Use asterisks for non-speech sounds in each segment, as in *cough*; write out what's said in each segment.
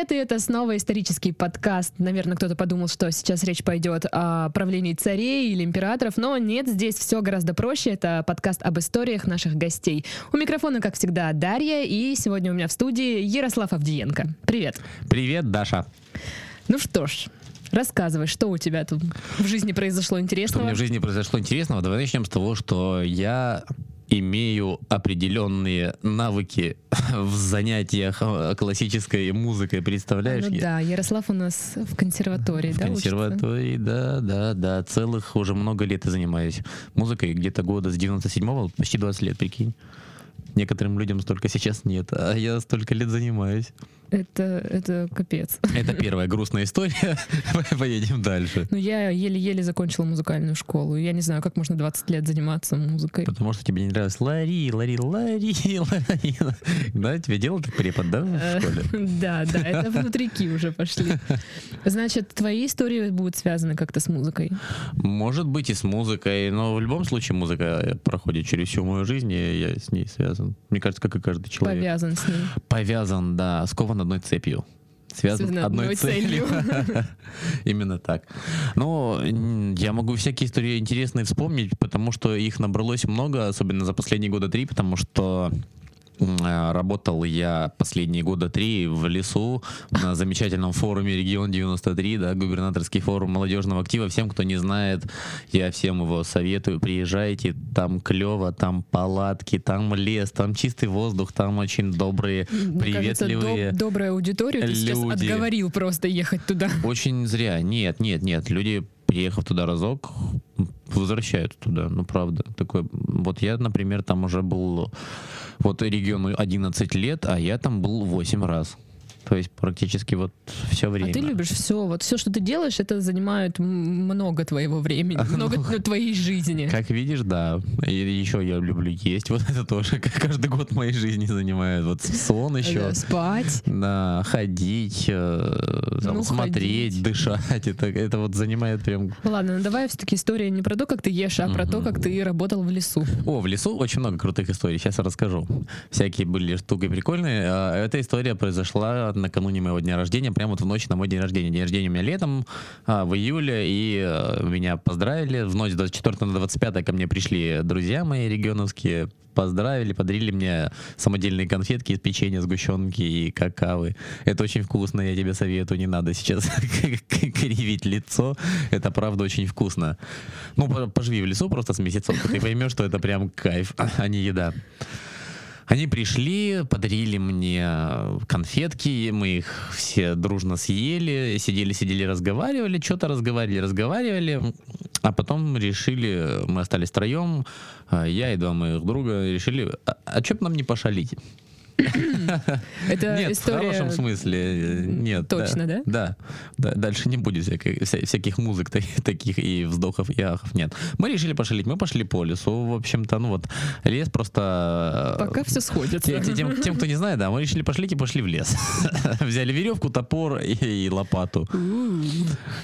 привет, и это снова исторический подкаст. Наверное, кто-то подумал, что сейчас речь пойдет о правлении царей или императоров, но нет, здесь все гораздо проще. Это подкаст об историях наших гостей. У микрофона, как всегда, Дарья, и сегодня у меня в студии Ярослав Авдиенко. Привет. Привет, Даша. Ну что ж, Рассказывай, что у тебя тут в жизни произошло интересного? Что у меня в жизни произошло интересного? Давай начнем с того, что я имею определенные навыки *laughs* в занятиях э, классической музыкой, представляешь? Ну да, Ярослав у нас в консерватории, в да? В консерватории, учится? да, да, да. Целых уже много лет я занимаюсь музыкой, где-то года с 97-го, почти 20 лет, прикинь. Некоторым людям столько сейчас нет, а я столько лет занимаюсь. Это, это капец. Это первая грустная история. *laughs* Поедем дальше. Ну, я еле-еле закончила музыкальную школу. Я не знаю, как можно 20 лет заниматься музыкой. Потому что тебе не нравилось Лари, Лари, Лари, Лари. Да, тебе делал так препод, да, в э, школе? *laughs* Да, да, это внутрики уже пошли. Значит, твои истории будут связаны как-то с музыкой? Может быть и с музыкой, но в любом случае музыка проходит через всю мою жизнь, и я с ней связан. Мне кажется, как и каждый человек. Повязан с ней. Повязан, да, скован одной цепью. Связан Связано одной, одной целью. *laughs* Именно так. Но я могу всякие истории интересные вспомнить, потому что их набралось много, особенно за последние года три, потому что работал я последние года три в лесу на замечательном форуме «Регион 93», да, губернаторский форум молодежного актива. Всем, кто не знает, я всем его советую. Приезжайте, там клево, там палатки, там лес, там чистый воздух, там очень добрые, приветливые кажется, доб- добрая аудитория. Ты люди. сейчас отговорил просто ехать туда. Очень зря. Нет, нет, нет. Люди приехав туда разок, возвращают туда, ну правда. Такой, вот я, например, там уже был, вот региону 11 лет, а я там был 8 раз. То есть практически вот все время. А ты любишь все, вот все, что ты делаешь, это занимает много твоего времени, *laughs* много ну, твоей жизни. Как видишь, да. И еще я люблю есть, вот это тоже каждый год моей жизни занимает. Вот сон еще. Спать. Да, ходить, э, ну, смотреть, ходить. дышать. Это, это вот занимает прям... Ладно, ну давай все-таки история не про то, как ты ешь, а угу. про то, как ты работал в лесу. О, в лесу очень много крутых историй. Сейчас расскажу. Всякие были штуки прикольные. А, эта история произошла накануне моего дня рождения, прямо вот в ночь на мой день рождения. День рождения у меня летом, а, в июле, и а, меня поздравили. В ночь с 24 на 25 ко мне пришли друзья мои регионовские, поздравили, подарили мне самодельные конфетки из печенья, сгущенки и какавы. Это очень вкусно, я тебе советую, не надо сейчас *laughs* кривить лицо. Это правда очень вкусно. Ну, поживи в лесу просто с месяцок, ты поймешь, что это прям кайф, а не еда. Они пришли, подарили мне конфетки, мы их все дружно съели, сидели, сидели, разговаривали, что-то разговаривали, разговаривали, а потом решили, мы остались втроем, а, я и два моих друга решили, а, а что бы нам не пошалить? Это нет, история... в хорошем смысле, э, нет. Точно, да? Да. да. Дальше не будет всяких, всяких музык *laughs* таких и вздохов, и ахов, нет. Мы решили пошалить, мы пошли по лесу, в общем-то, ну вот, лес просто... Э, Пока все сходится. Тем, тем, кто не знает, да, мы решили пошли и пошли в лес. *laughs* Взяли веревку, топор и, и лопату.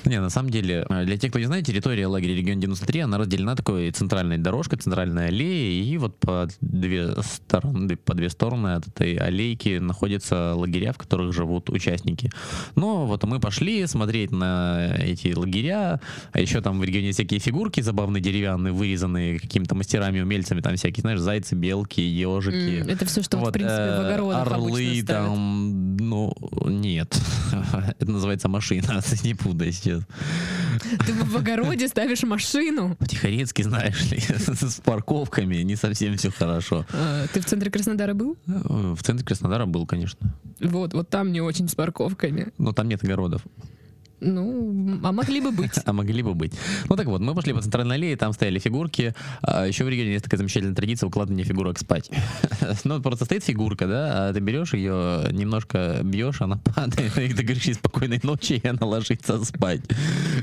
Не, на самом деле, э, для тех, кто не знает, территория лагеря регион 93, она разделена такой центральной дорожкой, центральной аллеей, и вот по две стороны, по две стороны от этой этой аллейке находятся лагеря, в которых живут участники. Но вот мы пошли смотреть на эти лагеря, а еще там в регионе всякие фигурки забавные, деревянные, вырезанные какими-то мастерами, умельцами, там всякие, знаешь, зайцы, белки, ежики. Mm, это все, что, вот, в принципе, в э, огородах Орлы там, ну, нет. *laughs* это называется машина, *laughs* ты не путай сейчас. Ты в огороде ставишь машину? В Тихорецке, знаешь ли, *laughs* с парковками не совсем все хорошо. А, ты в центре Краснодара был? Э, в центре Краснодара был, конечно. Вот, вот там не очень с парковками. Но там нет огородов. Ну, а могли бы быть. *laughs* А могли бы быть. Ну так вот, мы пошли по центральной аллее, там стояли фигурки. А еще в регионе есть такая замечательная традиция укладывания фигурок спать. *laughs* ну, просто стоит фигурка, да, а ты берешь ее, немножко бьешь, она падает, и ты говоришь ей спокойной ночи, и она ложится спать.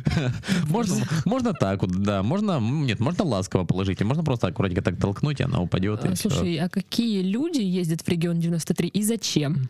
*laughs* можно, можно так вот, да, можно, нет, можно ласково положить, и можно просто аккуратненько так толкнуть, и она упадет. А, слушай, а какие люди ездят в регион 93 и зачем?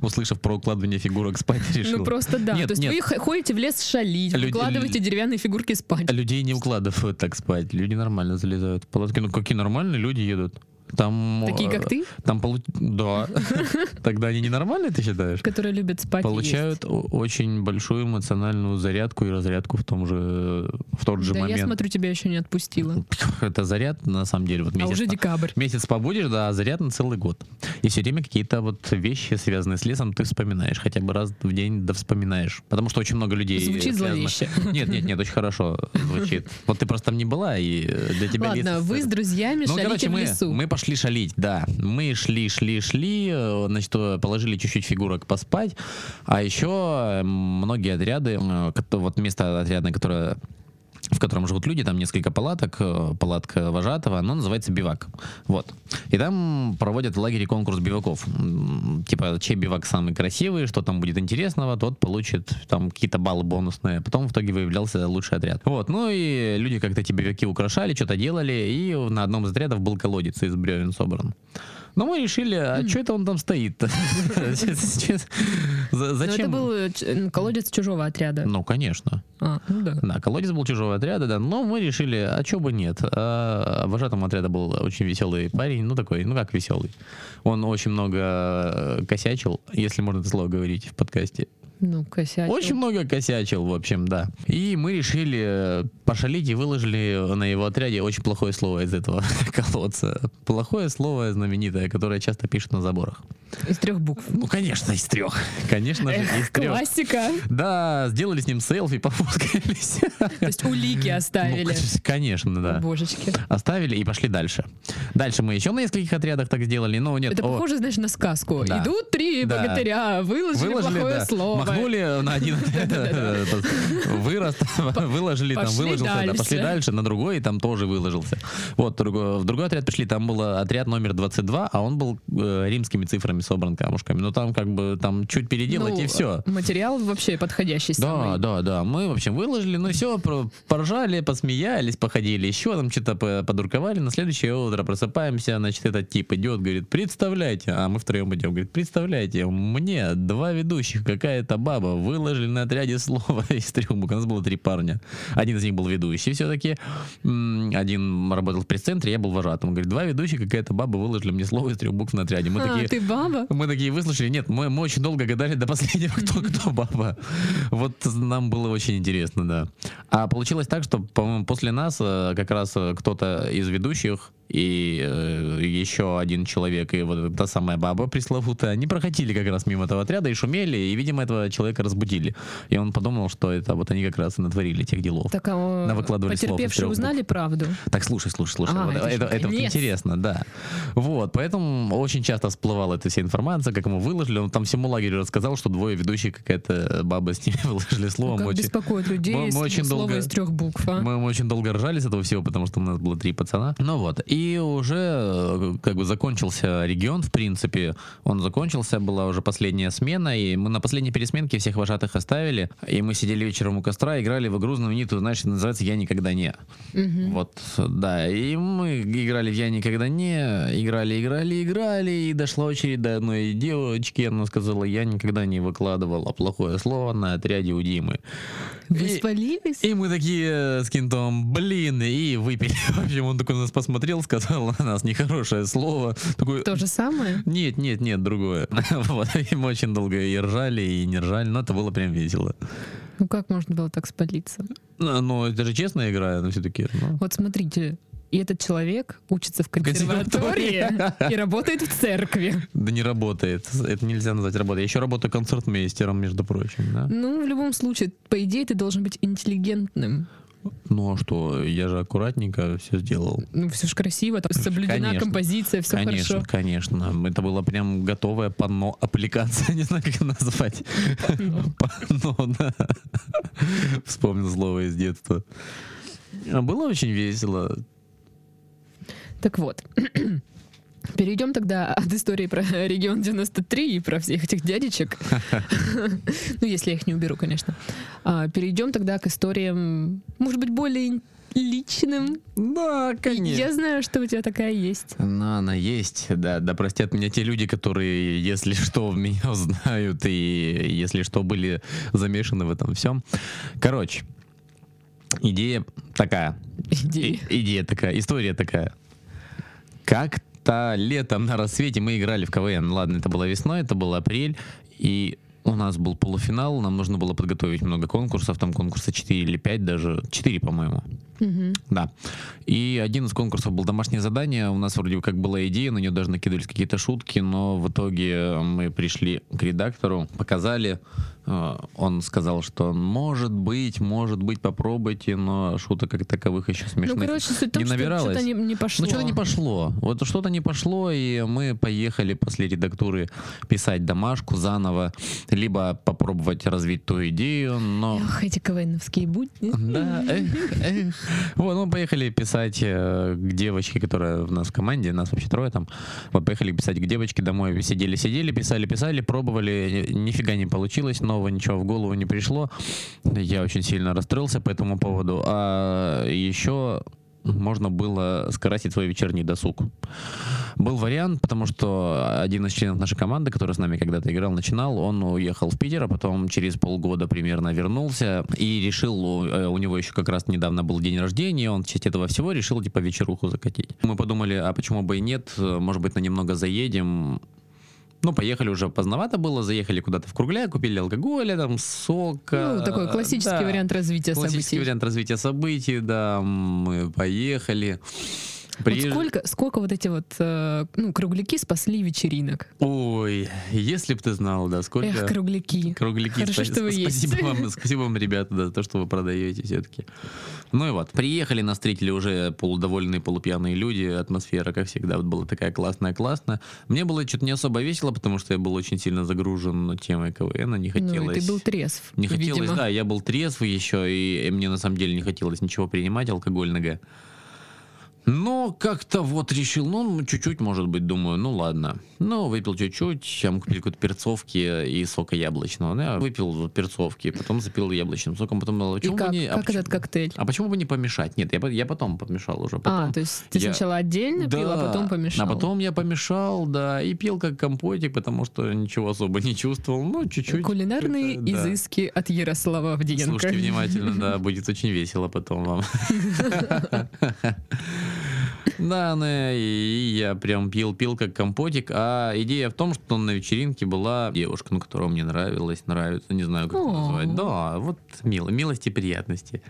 Услышав про укладывание фигурок фигурок спать решил. Ну просто да. Нет, То есть нет. вы ходите в лес шалить, Люди... укладываете деревянные фигурки спать. Людей не укладывают так спать. Люди нормально залезают в палатки. Ну какие нормальные люди едут? Там, Такие, как э, ты, Там получ... Да. *laughs* Тогда они ненормальные, ты считаешь? которые любят спать Получают очень большую эмоциональную зарядку и разрядку в том же, в тот же Да, я момент. смотрю, тебя еще не отпустила. *laughs* Это заряд, на самом деле, вот А месяц. уже декабрь. Месяц побудешь, да, а заряд на целый год. И все время какие-то вот вещи, связанные с лесом, ты вспоминаешь. Хотя бы раз в день да вспоминаешь. Потому что очень много людей... Звучит зловеще. *laughs* Нет, нет, нет, очень хорошо звучит. Вот ты просто там не была, и э, для тебя. Ладно, вы с друзьями Ну, короче, в лесу. мы пошли шалить, да. Мы шли, шли, шли, э, значит, э, положили чуть-чуть фигурок поспать. А еще э, многие отряды, вот место отрядное, которое в котором живут люди, там несколько палаток, э, палатка вожатого, оно называется бивак. Вот. И там проводят в лагере конкурс биваков. Типа, чей бивак самый красивый, что там будет интересного, тот получит там какие-то баллы бонусные. Потом в итоге выявлялся лучший отряд. Вот. Ну и люди как-то эти биваки украшали, что-то делали, и на одном из отрядов был колодец из бревен собран. Но мы решили, а что это он там стоит? *laughs* Это Зачем? был э, колодец чужого отряда. Ну, конечно. А, ну да. Да, колодец был чужого отряда, да, но мы решили, а чё бы нет. А, вожатым отряда был очень веселый парень, ну такой, ну как веселый. Он очень много э, косячил, если можно это слово говорить в подкасте. Ну, косячил. Очень много косячил, в общем, да. И мы решили э, пошалить и выложили на его отряде очень плохое слово из этого *laughs* колодца. Плохое слово знаменитое, которое часто пишут на заборах. Из трех букв. Ну, конечно, из трех. Конечно же, Эх, из трех. классика. Да, сделали с ним селфи, *laughs* пофоткались. То есть улики оставили. Ну, конечно, да. Божечки. Оставили и пошли дальше. Дальше мы еще на нескольких отрядах так сделали, но нет. Это о, похоже, знаешь, на сказку. Да. Идут три Да. богатыря, выложили, Выложили, плохое да, слово. Махнули на один *laughs* вырос, выложили, там выложился, да, пошли дальше, на другой, и там тоже выложился. Вот, в другой отряд пришли, там был отряд номер 22, а он был э, римскими цифрами собран камушками. Ну там как бы, там чуть переделать Ну, и все. Материал вообще подходящий Да, да, да. Мы, в общем, выложили, ну все, поржали, посмеялись, походили еще, там что-то по- подурковали. На следующее утро просыпаемся, значит, этот тип идет, говорит, представляете, а мы втроем идем, говорит, представляете, мне два ведущих, какая-то баба, выложили на отряде слово *laughs* из трех букв. У нас было три парня. Один из них был ведущий все-таки, один работал в пресс-центре, я был вожатым. Он говорит, два ведущих, какая-то баба выложили мне слово из трех букв на отряде. Мы а, такие, ты баба? мы такие выслушали. Нет, мы, мы очень долго гадали до последнего, кто кто баба. Вот нам было очень интересно, да. А получилось так, что, по-моему, после нас э, как раз э, кто-то из ведущих и э, еще один человек, и вот та самая баба пресловутая, они проходили как раз мимо этого отряда и шумели, и, видимо, этого человека разбудили. И он подумал, что это вот они как раз и натворили тех делов. Так, а Навыкладывали слов из потерпевшие трех узнали правду? Так, слушай, слушай, слушай. А, вот это это, это вот интересно, да. Вот, поэтому очень часто всплывала эта вся информация, как ему выложили. Он там всему лагерю рассказал, что двое ведущих какая-то баба с ними *laughs* выложили слово. Ну, как мы, очень, беспокоит людей мы- мы очень слово долго- из трех букв, а? мы, мы очень долго ржали с этого всего, потому что у нас было три пацана. Ну вот. И уже э, как бы закончился регион, в принципе. Он закончился, была уже последняя смена, и мы на последней пересменке всех вожатых оставили. И мы сидели вечером у костра, играли в игру знаменитую, знаешь, называется «Я никогда не». Мгм. Вот, да, и мы играли в «Я никогда не», играли, играли, играли, и дошла очередь до одной девочки, она сказала, я никогда не выкладывала плохое слово на отряде у Димы. Вы И- спалились? И мы такие э, с кентом, блин, и выпили. *laughs* В общем, он такой на нас посмотрел, сказал на нас нехорошее слово. Такой, То же самое? нет, нет, нет, другое. *laughs* Вот, и мы очень долго и ржали, и не ржали, но это было прям весело. Ну как можно было так спалиться? Ну, ну, это же честная игра, но все-таки. Ну. Вот смотрите, и этот человек учится в консерватории. консерватории и работает в церкви. Да не работает. Это нельзя назвать работой. Я еще работаю концертмейстером, между прочим, да? Ну, в любом случае, по идее, ты должен быть интеллигентным. Ну а что, я же аккуратненько все сделал. Ну, все же красиво, там соблюдена Конечно. композиция, все конечно, хорошо. конечно. Это было прям готовое панно аппликация, *laughs* не знаю, как это назвать. Панно, да. Вспомнил слово из детства. А Было очень весело. Так вот. Перейдем тогда от истории про регион 93 и про всех этих дядечек. *laughs* Ну, если я их не уберу, конечно. А, Перейдем тогда к историям, может быть, более личным. Да, Я знаю, что у тебя такая есть. Но она есть, да, да простят меня те люди, которые, если что, меня знают и, если что, были замешаны в этом всем. Короче, идея такая. Идея. И- идея такая, история такая. Как как-то летом на рассвете мы играли в КВН. Ладно, это было весной, это был апрель. И у нас был полуфинал, нам нужно было подготовить много конкурсов, там конкурса 4 или 5 даже, 4, по-моему. Мгм. Да. И один из конкурсов был домашнее задание. У нас вроде как была идея, на нее даже накидывались какие-то шутки, но в итоге мы пришли к редактору, показали. Э, Он сказал, что может быть, может быть, попробуйте, но шуток как таковых еще смешных Ну, короче, суть в том, не что набиралось. что-то не, не пошло. Ну, что-то не пошло. Вот что-то не пошло, и мы поехали после редактуры писать домашку заново, либо попробовать развить ту идею, но... Эх, эти КВНовские будни. Да, эх, эх. Вот, мы поехали писать э, к девочке, которая у нас в команде, нас вообще трое там. Вот поехали писать к девочке домой, сидели, сидели, писали, писали, пробовали, ни- нифига не получилось, нового ничего в голову не пришло. Я очень сильно расстроился по этому поводу. А еще можно было скрасить свой вечерний досуг. Был вариант, потому что один из членов нашей команды, который с нами когда-то играл, начинал, он уехал в Питер, а потом через полгода примерно вернулся и решил, у, э, него еще как раз недавно был день рождения, он в честь этого всего решил типа вечеруху закатить. Мы подумали, а почему бы и нет, может быть на немного заедем, ну, поехали уже поздновато было, заехали куда-то в Кругля, купили алкоголя, там, сока. Ну, такой классический Да. вариант развития Классический событий. вариант развития событий, да, мы поехали. Вот Приезж- сколько, сколько вот эти вот э, ну, кругляки спасли вечеринок? Ой, если бы ты знал, да, сколько... Эх, кругляки. Кругляки. Хорошо, Спа- что вы спасибо есть. вам, *laughs* спасибо вам, ребята, за то, что вы продаете все-таки. Ну и вот, приехали, нас встретили уже полудовольные, полупьяные люди, атмосфера, как всегда, вот была такая классная-классная. Мне было что-то не особо весело, потому что я был очень сильно загружен темой КВН, не Ну, хотелось... и ты был трезв, Не хотелось, видимо. да, я был трезвый еще, и, и мне на самом деле не хотелось ничего принимать алкогольного. Но как-то вот решил, ну, чуть-чуть, может быть, думаю, ну ладно. Ну, выпил чуть-чуть, там купили какой-то перцовки и сока яблочного. Ну, я выпил перцовки, потом запил яблочным соком, потом думал, И почему как, бы не... а как почему- этот коктейль? а почему бы не помешать? Нет, я, я потом помешал уже. Потом, а, то есть ты я- сначала отдельно пил, а Да, потом помешал. А потом я помешал, да, и пил как компотик, потому что ничего особо не чувствовал. Ну, чуть-чуть. Кулинарные да. изыски от Ярослава Авдиенко. Слушайте внимательно, да, *laughs* будет очень весело потом вам. *laughs* Да, ну и я прям пил, пил как компотик. А идея в том, что на вечеринке была девушка, ну, которая мне нравилась, нравится, не знаю, как это назвать. Да, вот мило, милости приятности.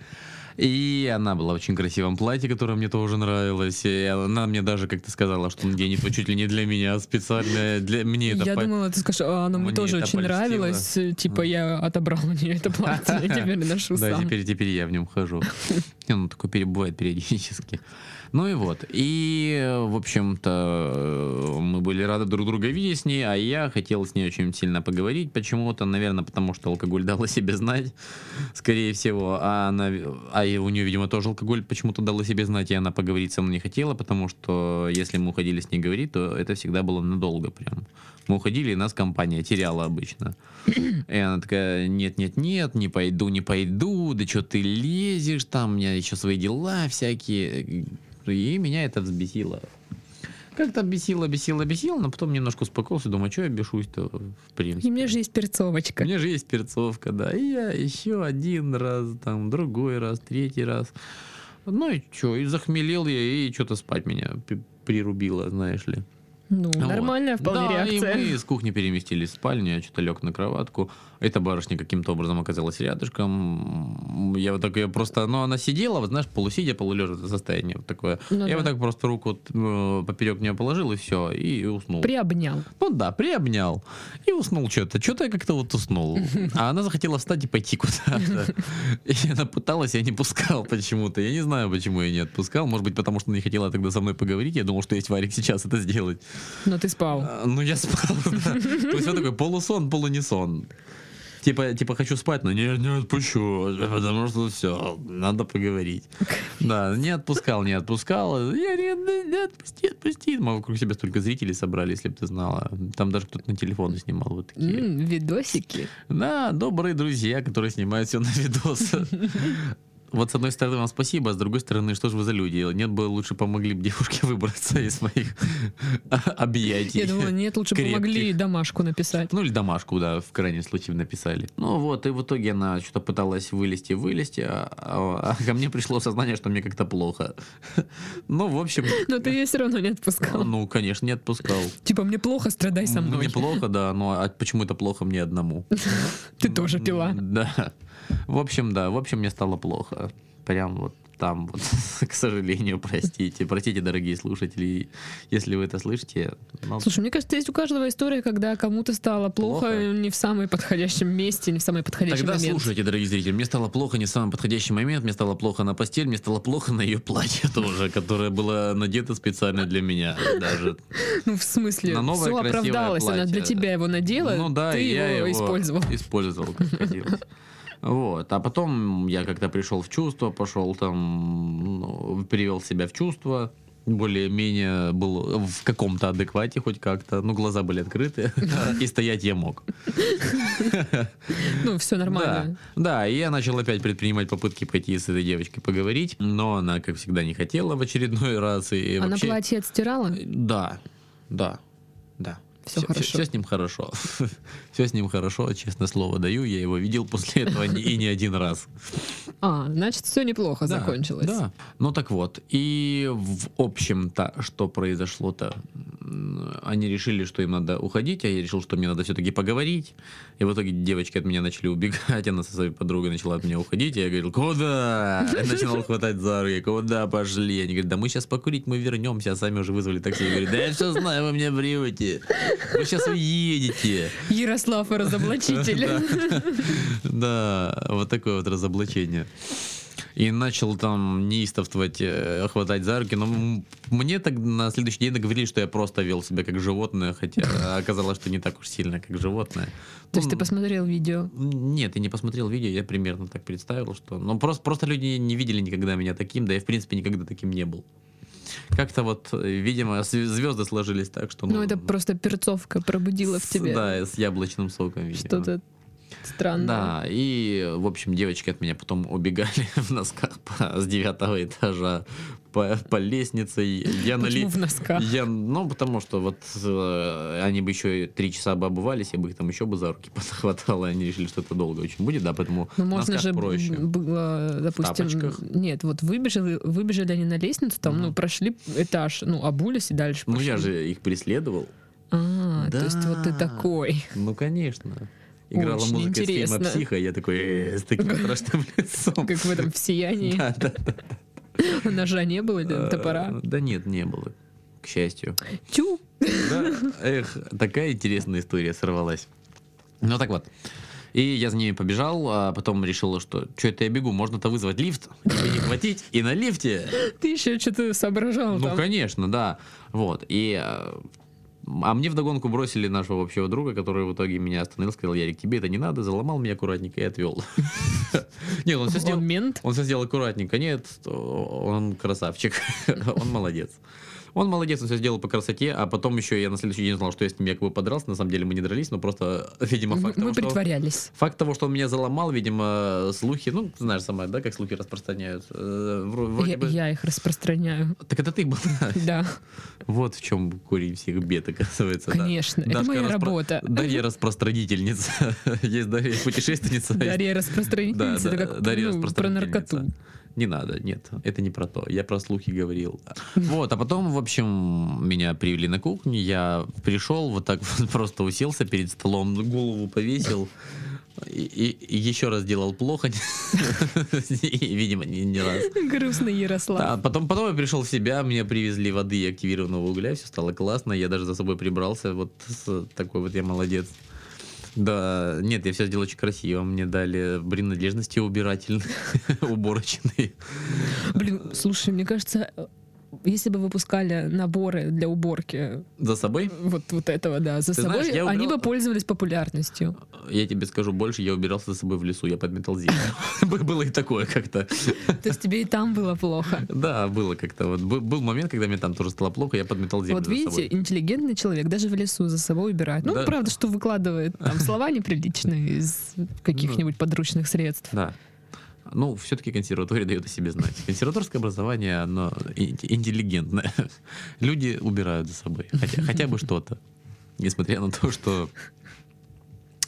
И она была в очень красивом платье, которое мне тоже нравилось. И она мне даже как-то сказала, что надень это чуть ли не для меня, а специально для мне это Я по- думала, ты скажешь, а, оно мне Мне тоже очень польстило. нравилось. Типа я отобрал у нее это платье, и теперь ношу Да, сам. теперь, теперь я в нем хожу. *laughs* И Он такой перебывает периодически. Ну и вот. И, в общем-то, мы были рады друг друга видеть с ней, а я хотел с ней очень сильно поговорить почему-то, наверное, потому что алкоголь дал о себе знать, скорее всего. А, она, а и у нее, видимо, тоже алкоголь почему-то дал о себе знать, и она поговорить со мной не хотела, потому что если мы уходили с ней говорить, то это всегда было надолго прям. Мы уходили, и нас компания теряла обычно. И она такая, нет-нет-нет, не пойду, не пойду, да что ты лезешь, там у меня еще свои дела всякие. И меня это взбесило. Как-то бесило, бесило, бесило, но потом немножко успокоился, думаю, что я бешусь-то, в принципе. И у меня же есть перцовочка. У меня же есть перцовка, да. И я еще один раз, там, другой раз, третий раз. Ну и что, и захмелел я, и что-то спать меня прирубило, знаешь ли. Ну, Вот. нормальная вполне да, реакция. и мы с кухни переместились в спальню, я что-то лег на кроватку. Эта барышня каким-то образом оказалась рядышком. Я вот так ее просто... Ну, она сидела, вот знаешь, полусидя, полулежа состояние вот такое. Ну я да. вот так просто руку вот, э, поперек нее положил, и все, и уснул. Приобнял. Ну да, приобнял. И уснул что-то. Что-то я как-то вот уснул. *laughs* А она захотела встать и пойти куда-то. И она пыталась, я не пускал почему-то. Я не знаю, почему я не отпускал. Может быть, потому что не хотела тогда со мной поговорить. Я думал, что есть Варик сейчас это сделать. Но ты спал. А, Ну, я спал, *laughs* да. То есть вот такой полусон, полунисон. Типа, типа хочу спать, но не, не отпущу, потому что все, надо поговорить. Да, не отпускал, не отпускал. Я не, не отпусти, отпусти. Мы вокруг себя столько зрителей собрали, если бы ты знала. Там даже кто-то на телефоны снимал вот такие. М, видосики. Да, добрые друзья, которые снимают все на видос. Вот с одной стороны вам спасибо, а с другой стороны, что же вы за люди? Нет бы лучше помогли бы девушке *laughs* выбраться из моих *laughs* объятий. Я думала, нет, лучше крепких. помогли домашку написать. Ну или домашку, да, в крайнем случае написали. Ну вот, и в итоге она что-то пыталась вылезти, вылезти, а, а- а ко мне пришло сознание, что мне как-то плохо. *laughs* Ну, в общем, Но ты ее все равно не отпускал. ну, конечно, не отпускал. Типа, мне плохо, страдай со Ну, мной. мне плохо, да, но а почему это плохо мне одному? Ты тоже пила. Да. В общем, да, в общем, мне стало плохо. Прям вот там вот, *laughs* к сожалению, простите. Простите, дорогие слушатели, если вы это слышите. но- Слушай, мне кажется, есть у каждого история, когда кому-то стало плохо, Плохо? не в самом подходящем месте, не в самый подходящий Тогда момент. слушайте, дорогие зрители, мне стало плохо не в самый подходящий момент, мне стало плохо на постель, мне стало плохо на ее платье *laughs* тоже, которое было надето специально для меня даже. Ну, в смысле, На новое все оправдалось, она для платье. тебя его надела, Ну да, ты я его, его использовал. Использовал, как хотелось. Вот. А потом я как-то пришел в чувство, пошел там, ну, привел себя в чувство, более-менее был в каком-то адеквате хоть как-то. Ну, глаза были открыты, *laughs* и стоять я мог. *laughs* Ну, все нормально. Да, да, и я начал опять предпринимать попытки пойти с этой девочкой поговорить, но она, как всегда, не хотела в очередной раз. И Она вообще... платье отстирала? Да, да, да. Всё хорошо. Все с ним хорошо. *laughs* Все с ним хорошо, честное слово даю. Я его видел после этого не- и не один раз. А, значит, все неплохо Да, закончилось. Да. Ну так вот. И в общем-то, что произошло-то? Они решили, что им надо уходить, а я решил, что мне надо все-таки поговорить. И в итоге девочки от меня начали убегать, *laughs* она со своей подругой начала от меня уходить. И я говорил, куда? Я начинал хватать за руки, куда пошли? Они говорят, да мы сейчас покурить, мы вернемся, а сами уже вызвали такси. Я говорю, да я все знаю, вы меня врете. Вы сейчас уедете. Ярослав разоблачитель. *laughs* Да, вот такое вот разоблачение. И начал там неистовствовать, э, хватать за руки. Но мне так на следующий день договорились, что я просто вел себя как животное, хотя *laughs* оказалось, что не так уж сильно, как животное. То есть ты Ну, посмотрел видео? Нет, я не посмотрел видео, я примерно так представил, что... Ну, просто, просто люди не видели никогда меня таким, да я, в принципе, никогда таким не был. Как-то вот, э, видимо, звезды сложились так, что... Ну, это просто перцовка пробудила в с- тебе Да, с яблочным соком, видимо. что-то странное. Да, и, в общем, девочки от меня потом убегали *laughs* в носках с девятого этажа по, по лестнице. Я на Почему ли- в носках? Я, ну, потому что вот э, они бы еще три часа бы обувались, я бы их там еще бы за руки *laughs* подхватал, и они решили, что это долго очень будет, да, поэтому Ну, можно же проще. было, допустим, тапочках? нет, вот выбежали, выбежали они на лестницу, там, ну, прошли этаж, ну, обулись и дальше Ну, пошли. я же их преследовал. А, то есть вот ты Да. такой. Ну, конечно. Играла Очень музыка из фильма интересно. «Психо», я такой э, с таким страшным лицом. Как в этом в сиянии. Да, да, да. *laughs* Ножа не было, или топора. Э, Да нет, не было, к счастью. Тю! Да, эх, такая интересная история сорвалась. Ну так вот. И я за ними побежал, а потом решил, что что это я бегу, можно-то вызвать лифт, и перехватить, и на лифте. Ты еще что-то соображал Ну, там. конечно, да. Вот. И э, а мне вдогонку бросили нашего общего друга, который в итоге меня остановил, сказал, Ярик, тебе это не надо, заломал меня аккуратненько и отвел. *laughs* Нет, он все сделал. Он все сделал аккуратненько. Нет, он красавчик. *laughs* Он молодец. Он молодец, он все сделал по красоте, а потом еще я на следующий день узнал, что я с ним якобы подрался. На самом деле мы не дрались, но просто, *laughs* видимо, факт мы того, что... притворялись. Факт того, что он меня заломал, видимо, слухи, ну, знаешь сама, да, как слухи распространяют. Э, вро- Вроде Я, бы... я их распространяю. Так это ты был. Да, Вот в чем корень всех бед, оказывается. да. конечно. Это Дашка моя распро- работа. Дарья распространительница. *laughs* Есть Дарья путешественница. Дарья Да, распространительница, да, это как Дарья ну, про наркоту. Не надо, нет, это не про то. Я про слухи говорил. Вот, а потом, в общем, меня привели на кухню. Я пришел, вот так вот *laughs* просто уселся перед столом, голову повесил. И, и- и еще раз делал плохо. *laughs* И, Видимо, не, не раз. Грустный Ярослав. Да, потом, потом я пришел в себя, мне привезли воды и активированного угля, все стало классно, я даже за собой прибрался, вот с- такой вот я молодец. Да, нет, я все сделал очень красиво, мне дали принадлежности убирательные, *laughs* уборочные. Блин, слушай, мне кажется, если бы выпускали наборы для уборки За собой? вот, вот этого, да, за Ты собой, знаешь, они убирал- бы пользовались популярностью. Я тебе скажу больше, я убирался за собой в лесу, я подметал землю. *laughs* Было и такое как-то. То есть тебе и там было плохо. *laughs* Да, было как-то. Вот был момент, когда мне там тоже стало плохо, я подметал землю Вот видите, интеллигентный человек даже в лесу за собой убирает. Ну, Да. правда, что выкладывает там слова неприличные из *laughs* каких-нибудь подручных средств. Да. Ну, все-таки консерватория дает о себе знать. Консерваторское образование, оно ин- интеллигентное. *laughs* Люди убирают за собой. Хотя, хотя бы что-то. Несмотря на то, что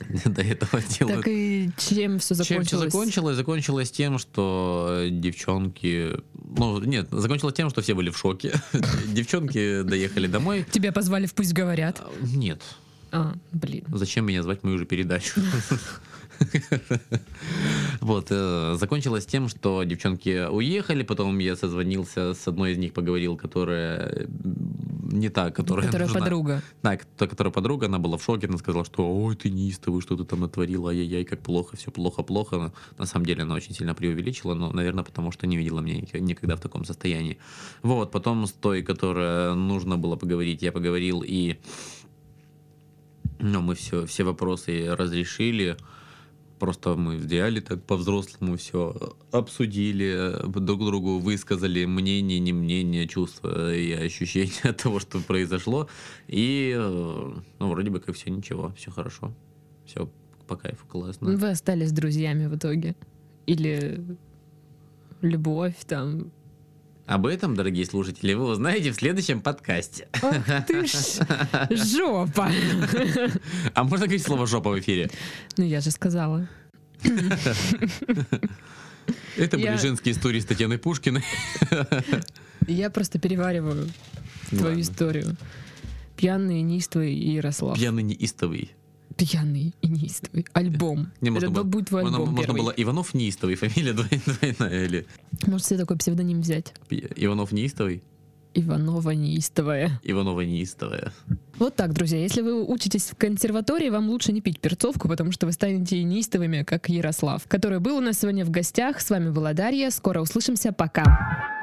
*laughs* до этого делают. Так и чем все Чем закончилось? все закончилось? Закончилось тем, что девчонки... Ну, нет, закончилось тем, что все были в шоке. *laughs* Девчонки доехали домой. Тебя позвали в «Пусть говорят». А, Нет. А, блин. Зачем меня звать в мою же передачу? *laughs* Вот, э, закончилось тем, что девчонки уехали, потом я созвонился с одной из них, поговорил, которая э, не та, которая Которая нужна. подруга. Да, та, которая подруга, она была в шоке, она сказала, что ой, ты неистовый, что ты там натворила, ай-яй-яй, как плохо, все плохо-плохо. На самом деле она очень сильно преувеличила, но, наверное, потому что не видела меня ник- никогда в таком состоянии. Вот, потом с той, которая нужно было поговорить, я поговорил, и ну, мы все, все вопросы разрешили. Просто мы взяли так по-взрослому все обсудили, друг другу высказали мнение, не мнение, чувства и ощущения от того, что произошло. И, э, ну, вроде бы как все ничего, все хорошо. Все по кайфу, классно. Вы остались друзьями в итоге? Или любовь там? Об этом, дорогие слушатели, вы узнаете в следующем подкасте. Ах ты ж жопа. А можно говорить слово «жопа» в эфире? Ну, я же сказала. Это были Я- женские истории с Татьяной Пушкиной. Я просто перевариваю твою Ладно. историю. Пьяный, неистовый и Ярослав. Пьяный неистовый. Пьяный и неистовый. Альбом. Не, можно Это было- будет твой можно, альбом можно первый. было Иванов неистовый, фамилия двой- *laughs* двойная, или Может, себе такой псевдоним взять? Иванов неистовый, Иванова неистовая. Иванова неистовая. Вот так, друзья. Если вы учитесь в консерватории, вам лучше не пить перцовку, потому что вы станете неистовыми, как Ярослав, который был у нас сегодня в гостях. С вами была Дарья. Скоро услышимся. Пока.